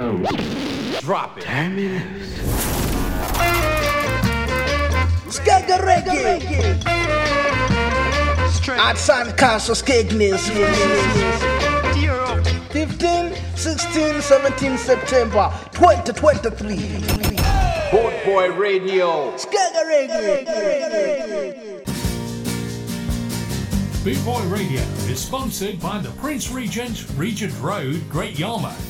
Drop it. Turn me loose. Reggae. Outside Castle Skegness. 15, 16, 17 September 2023. Boot Boy Radio. Skeggae reggae. Boot Boy Radio is sponsored by the Prince Regent, Regent Road, Great Yarmouth.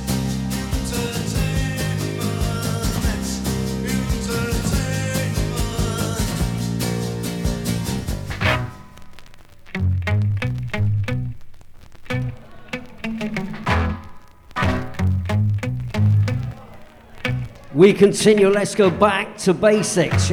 We continue. Let's go back to basics.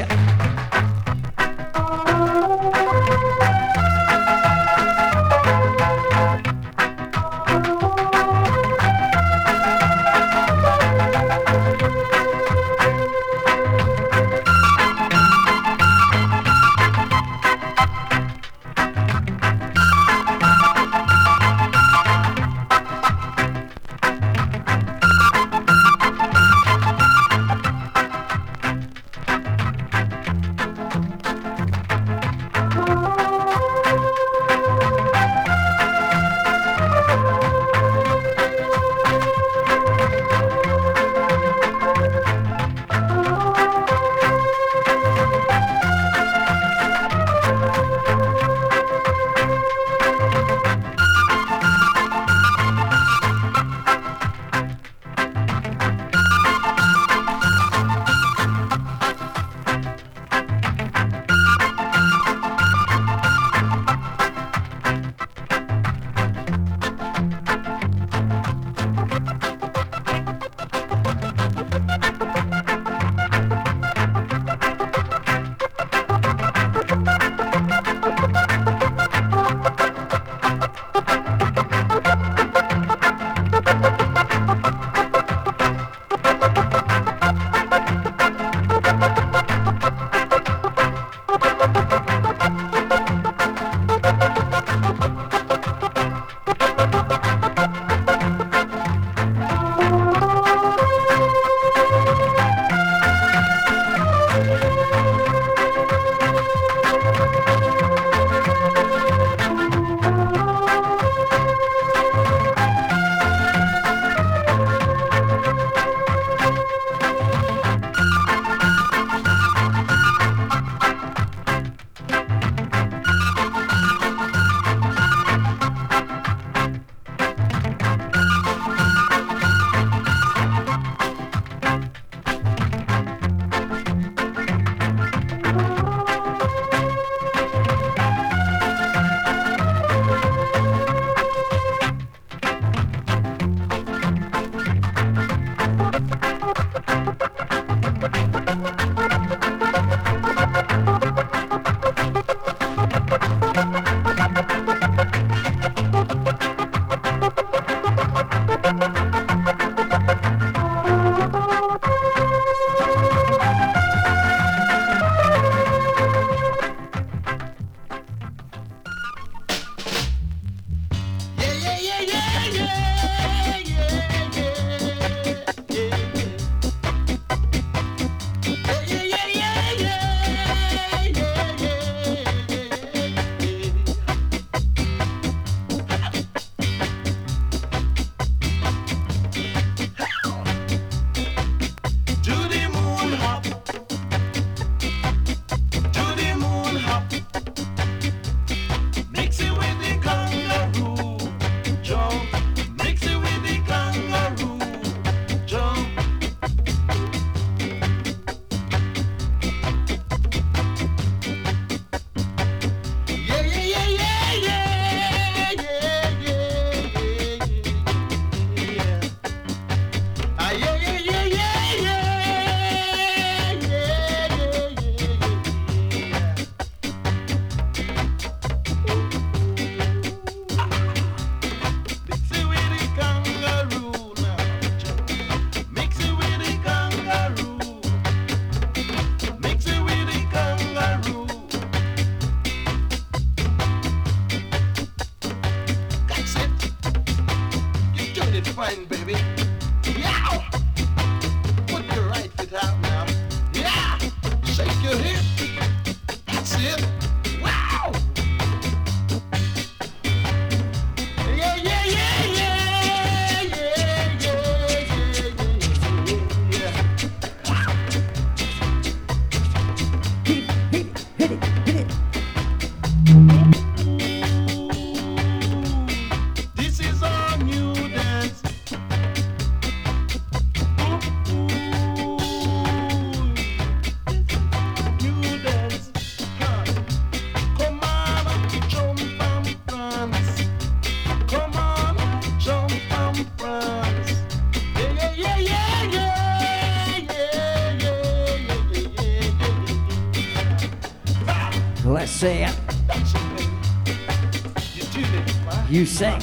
Sing.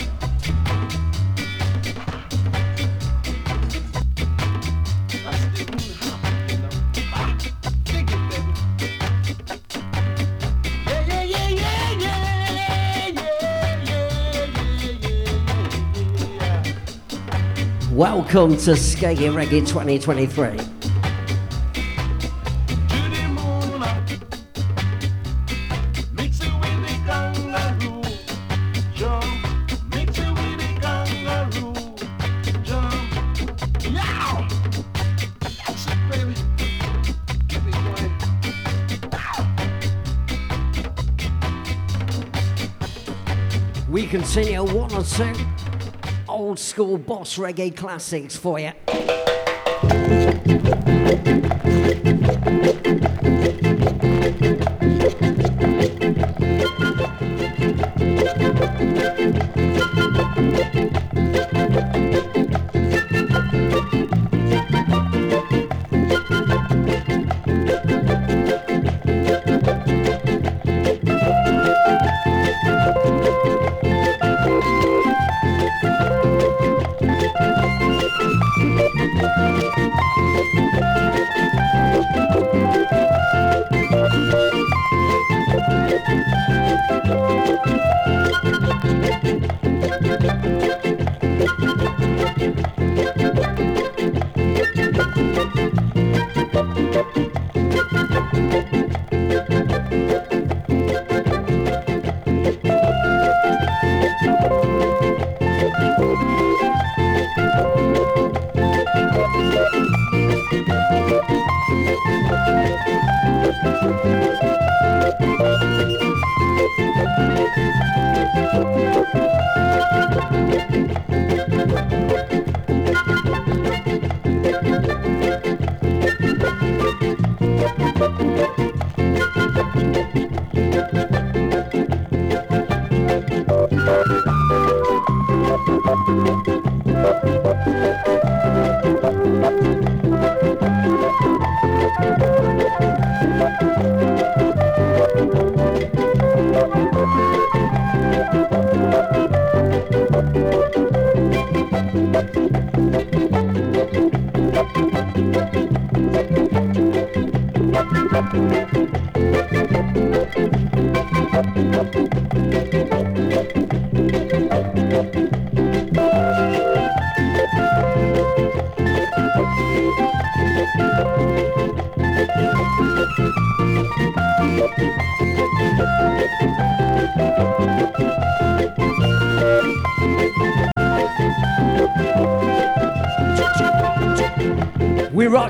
Welcome to Skeggy Reggae 2023. Two old school boss reggae classics for you.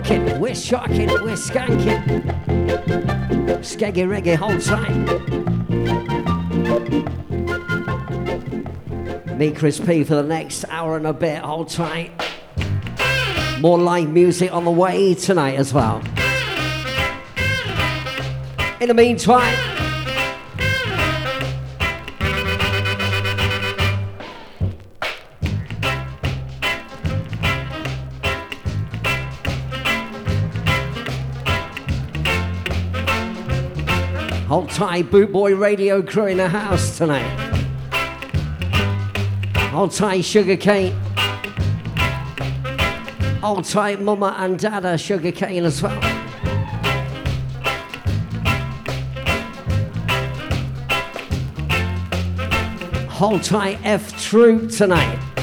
We're shocking, we're skanking. Skeggy reggae, hold tight. Me, Chris P, for the next hour and a bit, hold tight. More live music on the way tonight as well. In the meantime, Tight, Bootboy Radio crew in the house tonight. Tight, Sugar Cane. Hold tight, Mama and Dada Sugar Cane as well. Hold tight, F Troop tonight.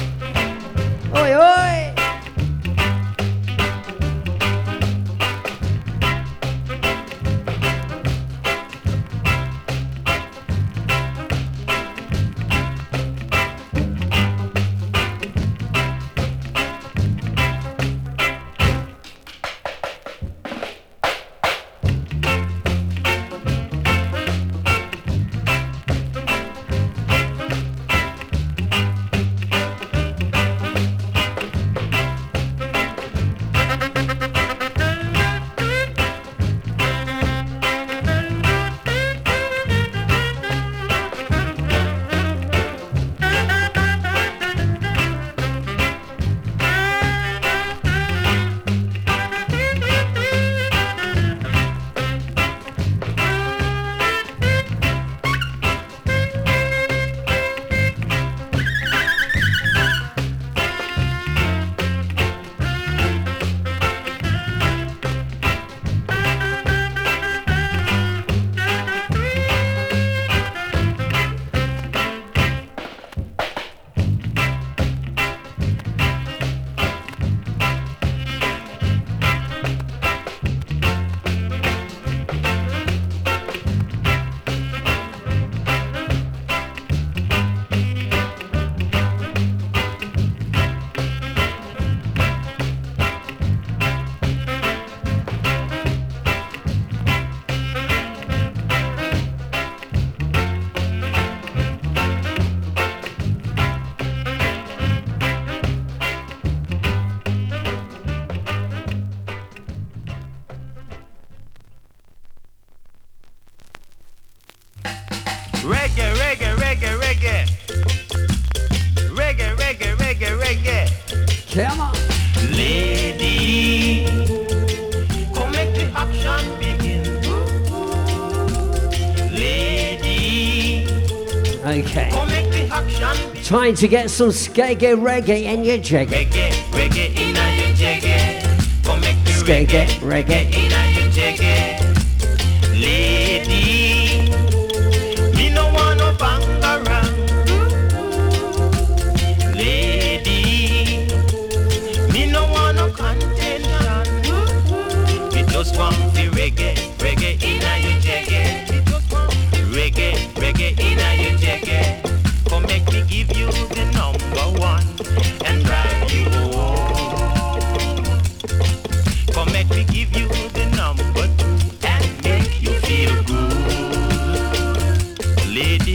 Time to get some skege reggae in your jiggy. Reggae, reggae in your jiggy. Skege reggae. reggae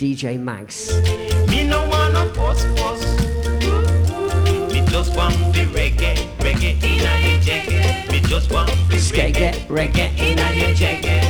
DJ Max. Me no wanna. Me just want the reggae, reggae in a. Me just want the reggae, reggae in a.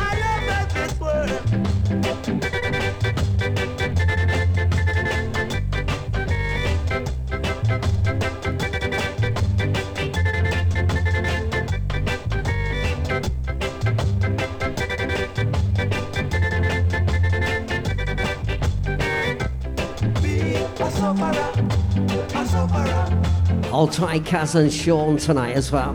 I'll try Kaz and Sean tonight as well.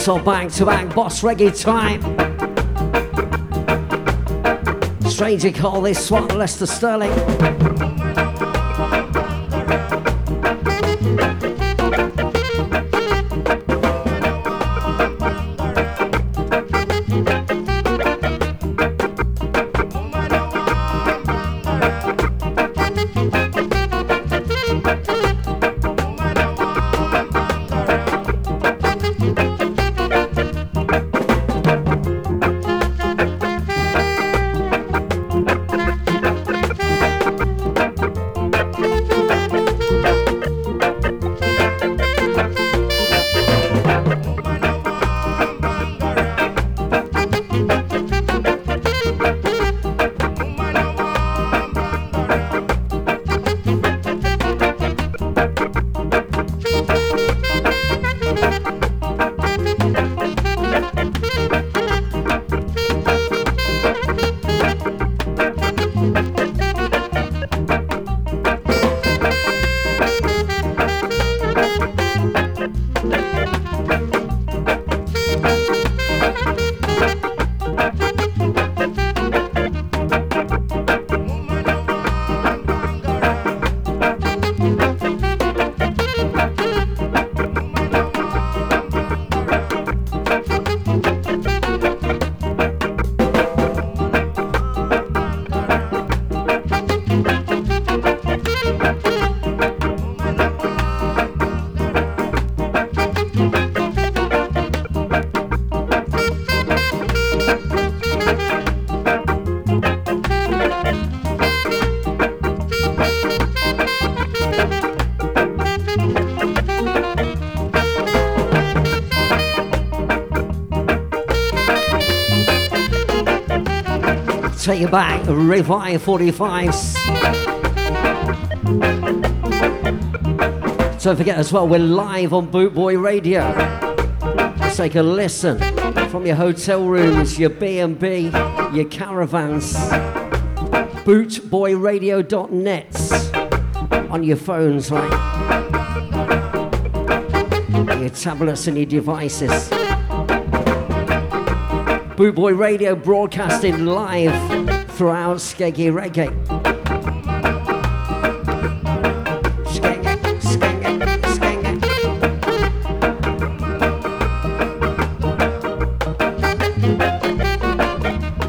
Non-stop back-to-back boss reggae time. Stranger Cole this one, Lester Sterling. Take back, Revive 45s. Don't forget as well, we're live on Bootboy Radio. Let's take a listen from your hotel rooms, your B&B, your caravans. Bootboyradio.net on your phones, right? Your tablets and your devices. Bootboy Radio broadcasting live throughout Skeggy Reggae.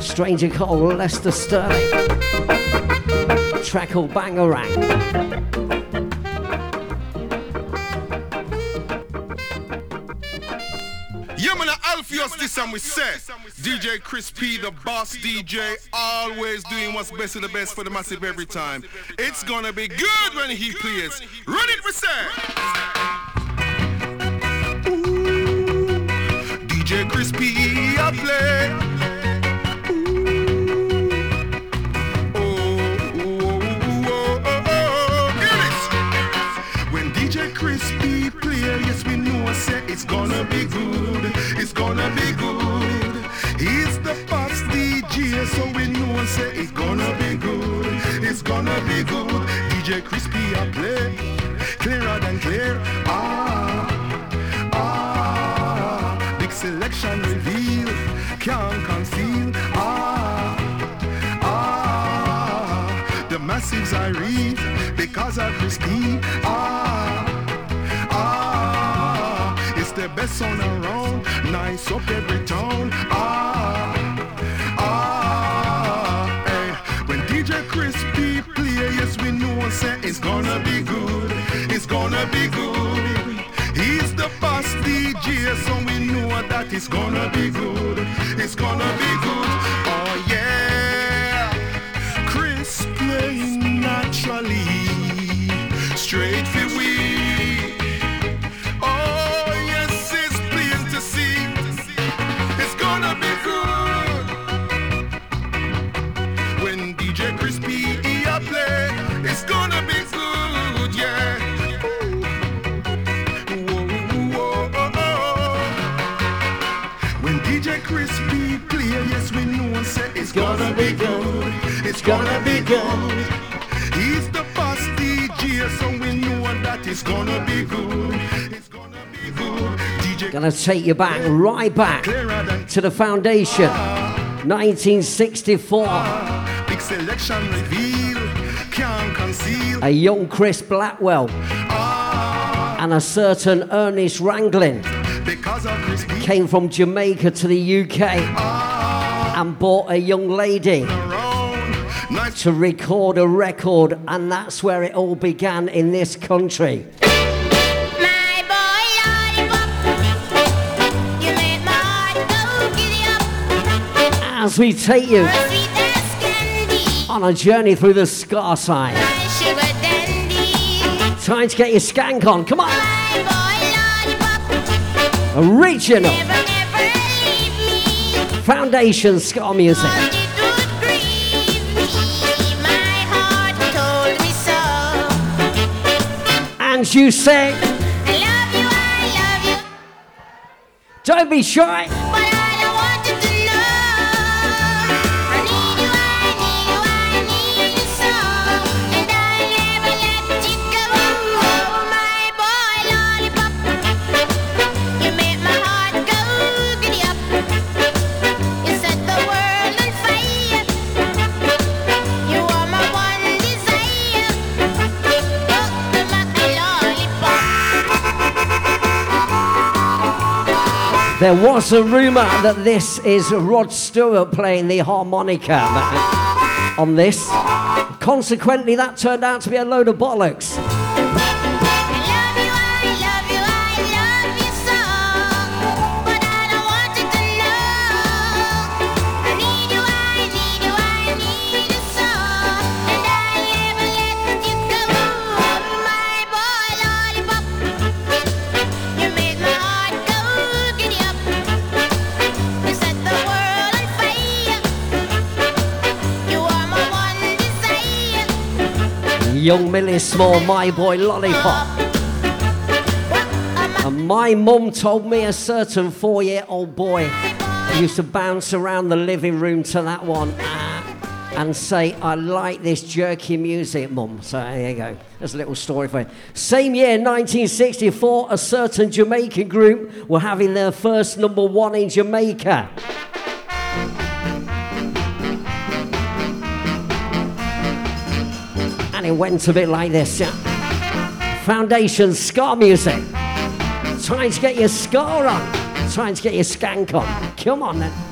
Stranger called Lester Sterling. Track called Bangarang. this and we say DJ Chris P, the boss DJ, always doing what's best of the best for the massive every time. It's gonna be good when he plays. Run it, we say. DJ Chris P, I play. Get it! When DJ Chris P play, yes we know, say it's gonna be good, it's gonna be good. Say it's gonna be good, it's gonna be good. DJ Chris P, I play, clearer than clear. Ah, ah, big selection reveal, can't conceal. Ah, ah, the massives I read because of Chris P. Ah the best on around. Nice up every town. Ah, ah, gonna be good. It's gonna be good. He's the boss DJ, so we know that it's gonna be good. It's gonna be good. Gonna take you back, right back to the foundation. 1964. big selection reveal. Can't conceal. A young Chris Blackwell Ah, and a certain Ernest Ranglin because of Chris P. came from Jamaica to the UK Ah, and bought a young lady to record a record, and that's where it all began in this country. As we take you Sweet as candy, on a journey through the ska side. Time to get your skank on, come on! My boy lollipop, Original never never leave me. Foundation Ska Music. But it would grieve me. My heart told me so. And you say, I love you, I love you, don't be shy. There was a rumour that this is Rod Stewart playing the harmonica on this. Consequently, that turned out to be a load of bollocks. Young Millie Small, my boy Lollipop. And my mum told me a certain four year old boy used to bounce around the living room to that one ah, and say, I like this jerky music, mum. So there you go. There's a little story for you. Same year, 1964, a certain Jamaican group were having their first number one in Jamaica. And it went a bit like this. yeah. Foundation Ska Music. Trying to get your ska on. Trying to get your skank on. Come on then.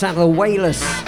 Sound of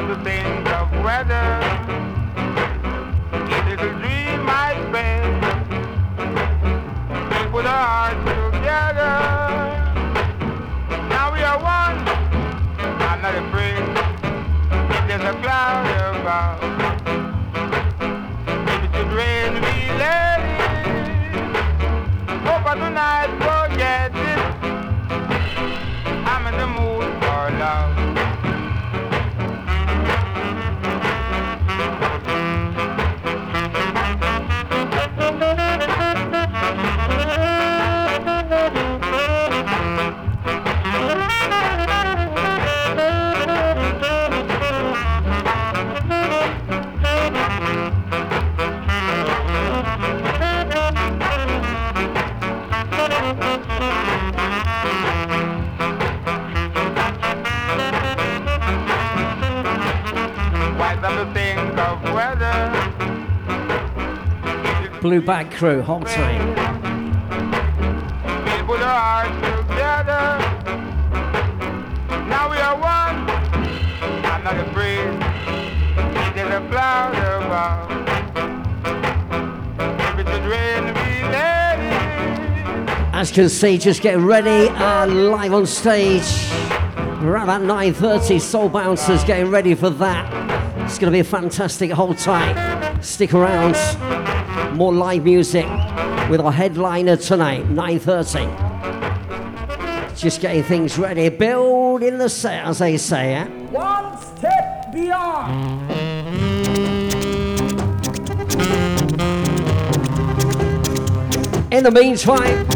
To think of weather. Each little dream I spend. We put our hearts together. Now we are one. I'm not afraid. If there's a cloud above. If it should rain, we let it. Hope I Blue Bag Crew. We put our hearts together. Now we are one. I'm not afraid. There's a cloud above. If it should rain, we let it. As you can see, just getting ready uh, live on stage. Around about 9.30, Soul Bouncers getting ready for that. It's going to be a fantastic whole time. Stick around. More live music with our headliner tonight, 9.30. Just getting things ready, building the set, as they say, eh? One step beyond. In the meantime,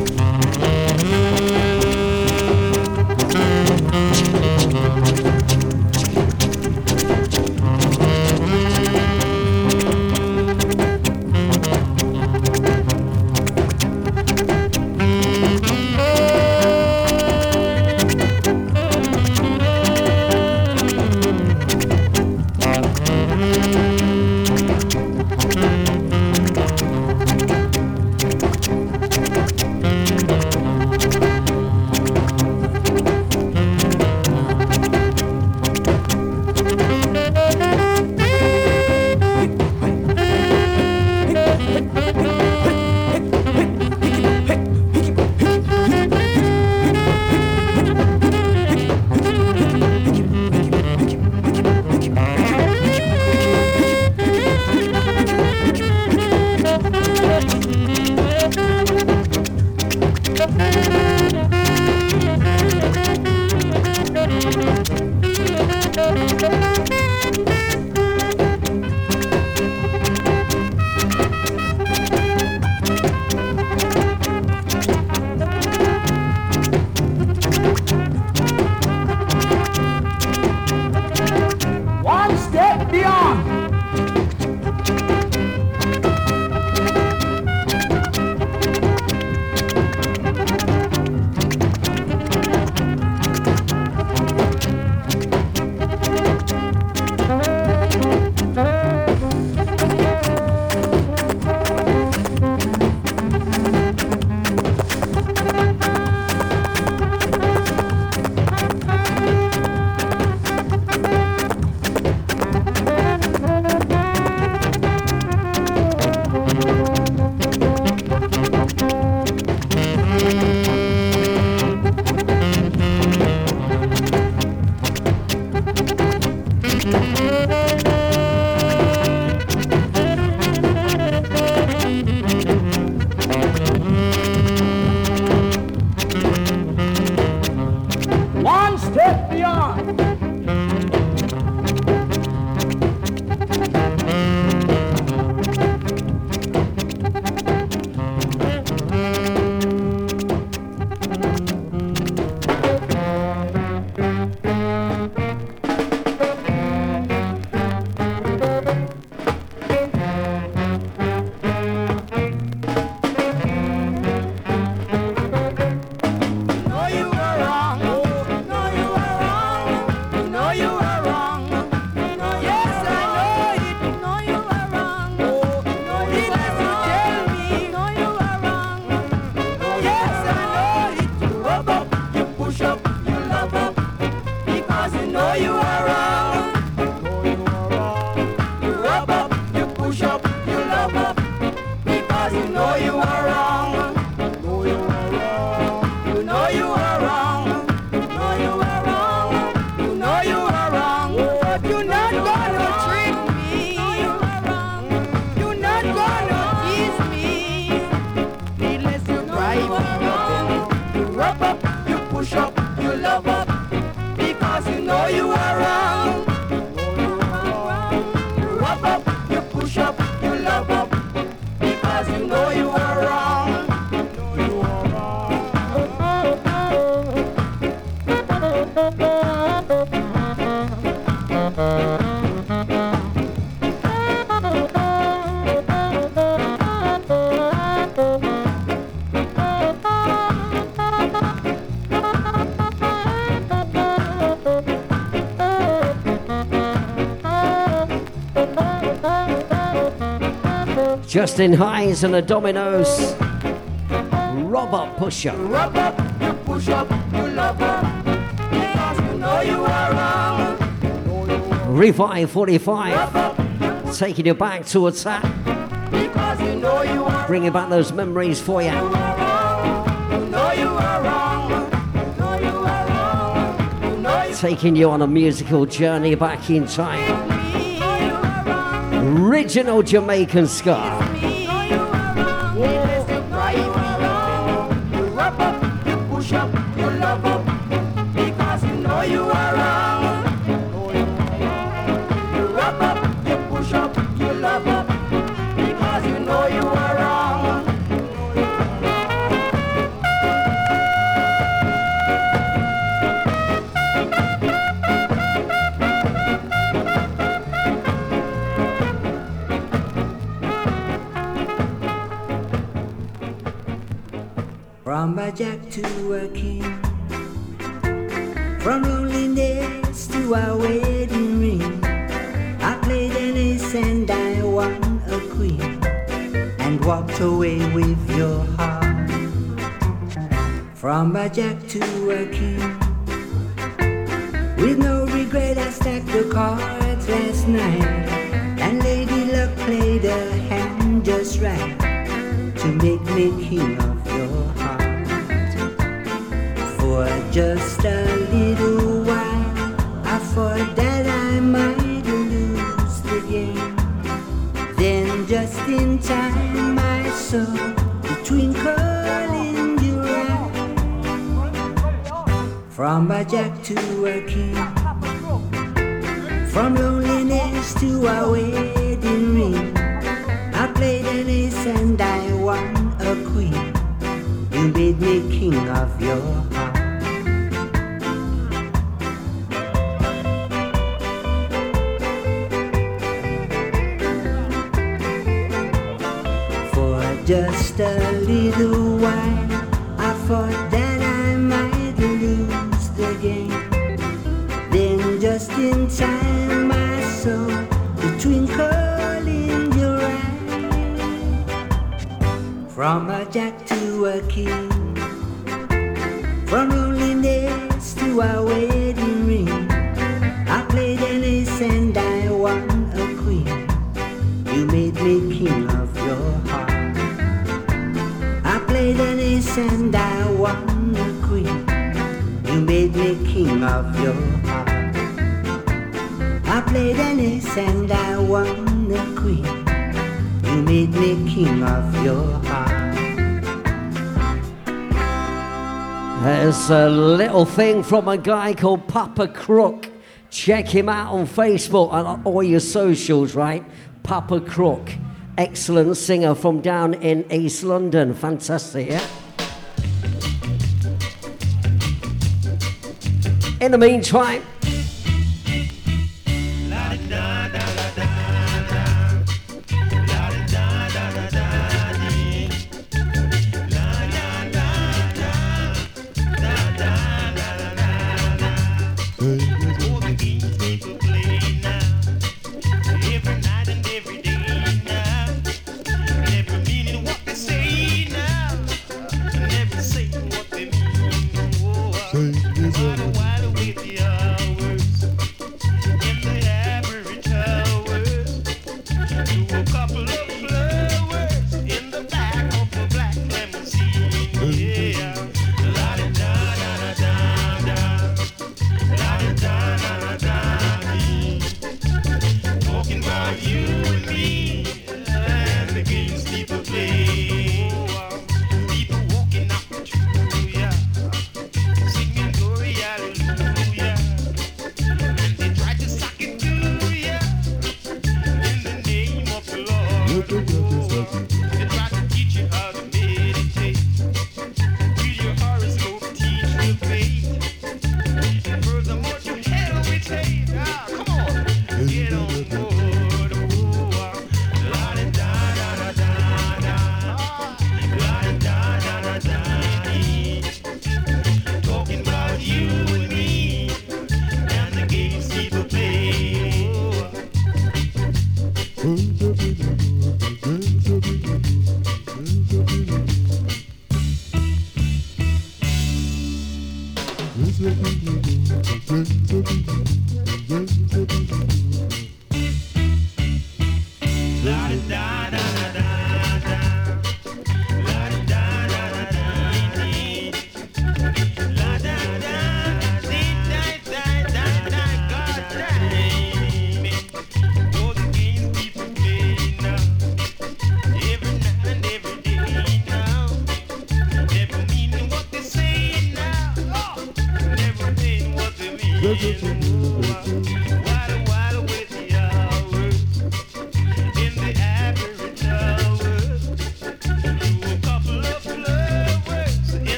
Justin Hinds and the Dominoes. Robert Pusher. Rub up, you push up, you love up. Because you know you are wrong. Revive 45. Taking you back to attack. Because you know you are Bringing back those memories for you. You you are wrong. You know you are wrong. You know Taking you on a musical journey back in time. me. You are wrong. Original Jamaican ska. From a jack to a king, from loneliness to a wedding ring. I played an ace and I won a queen, and walked away with your heart. From a jack to a king, with no regret I stacked the cards last night, and Lady Luck played a hand just right to make me king of. For just a little while, I thought that I might lose the game. Then, just in time, I saw the twinkle in your eye. From a jack to a king, from loneliness to a wedding ring. I played an ace and I won a queen. You made me king of your just a little while, I thought that I might lose the game. Then, just in time, I saw the twinkle in your eye. From a jack to a king, from loneliness to a wedding of your heart. I played an ace and I won the queen. You made me king of your heart. There's a little thing from a guy called Papa Crook. Check him out on Facebook and all your socials, right? Papa Crook. Excellent singer from down in East London. Fantastic, yeah? In the meantime,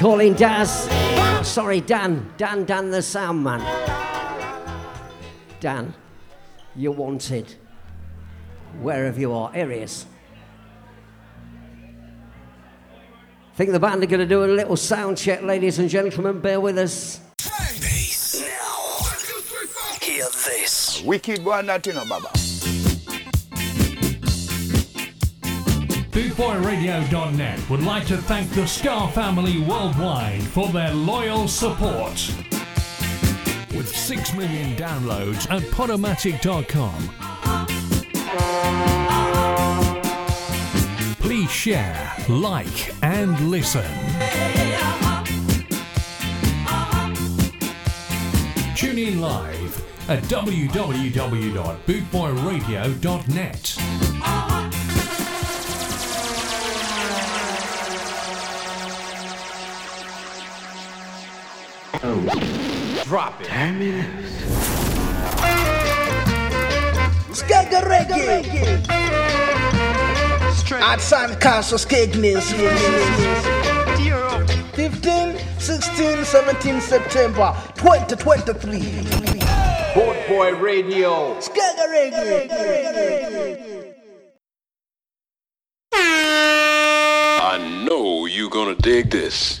Calling Daz. Sorry, Dan. Dan, Dan the sound man. Dan, you're wanted. Wherever you are. Here he is. Think the band are going to do a little sound check, ladies and gentlemen. Bear with us. Now Hear this. Wicked one, that you know, Baba. BootboyRadio.net would like to thank the Ska family worldwide for their loyal support. With 6 million downloads at Podomatic.com. Please share, like, and listen. Tune in live at www.bootboyradio.net. Drop it. Skeggae reggae. At San Castle Skegness. 15, 16, 17 September 2023. Boot Boy Radio. Skeggae reggae. I know you gonna dig this.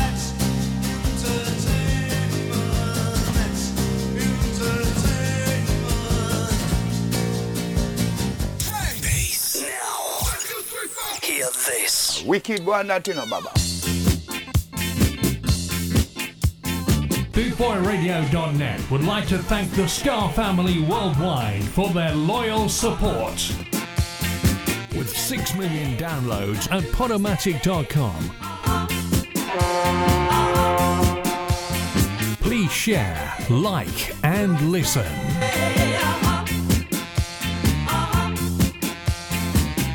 Wicked you know, Baba. BootboyRadio.net would like to thank the Ska family worldwide for their loyal support. With 6 million downloads at Podomatic.com. Please share, like, and listen.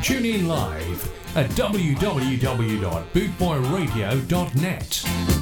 Tune in live at www.bootboyradio.net.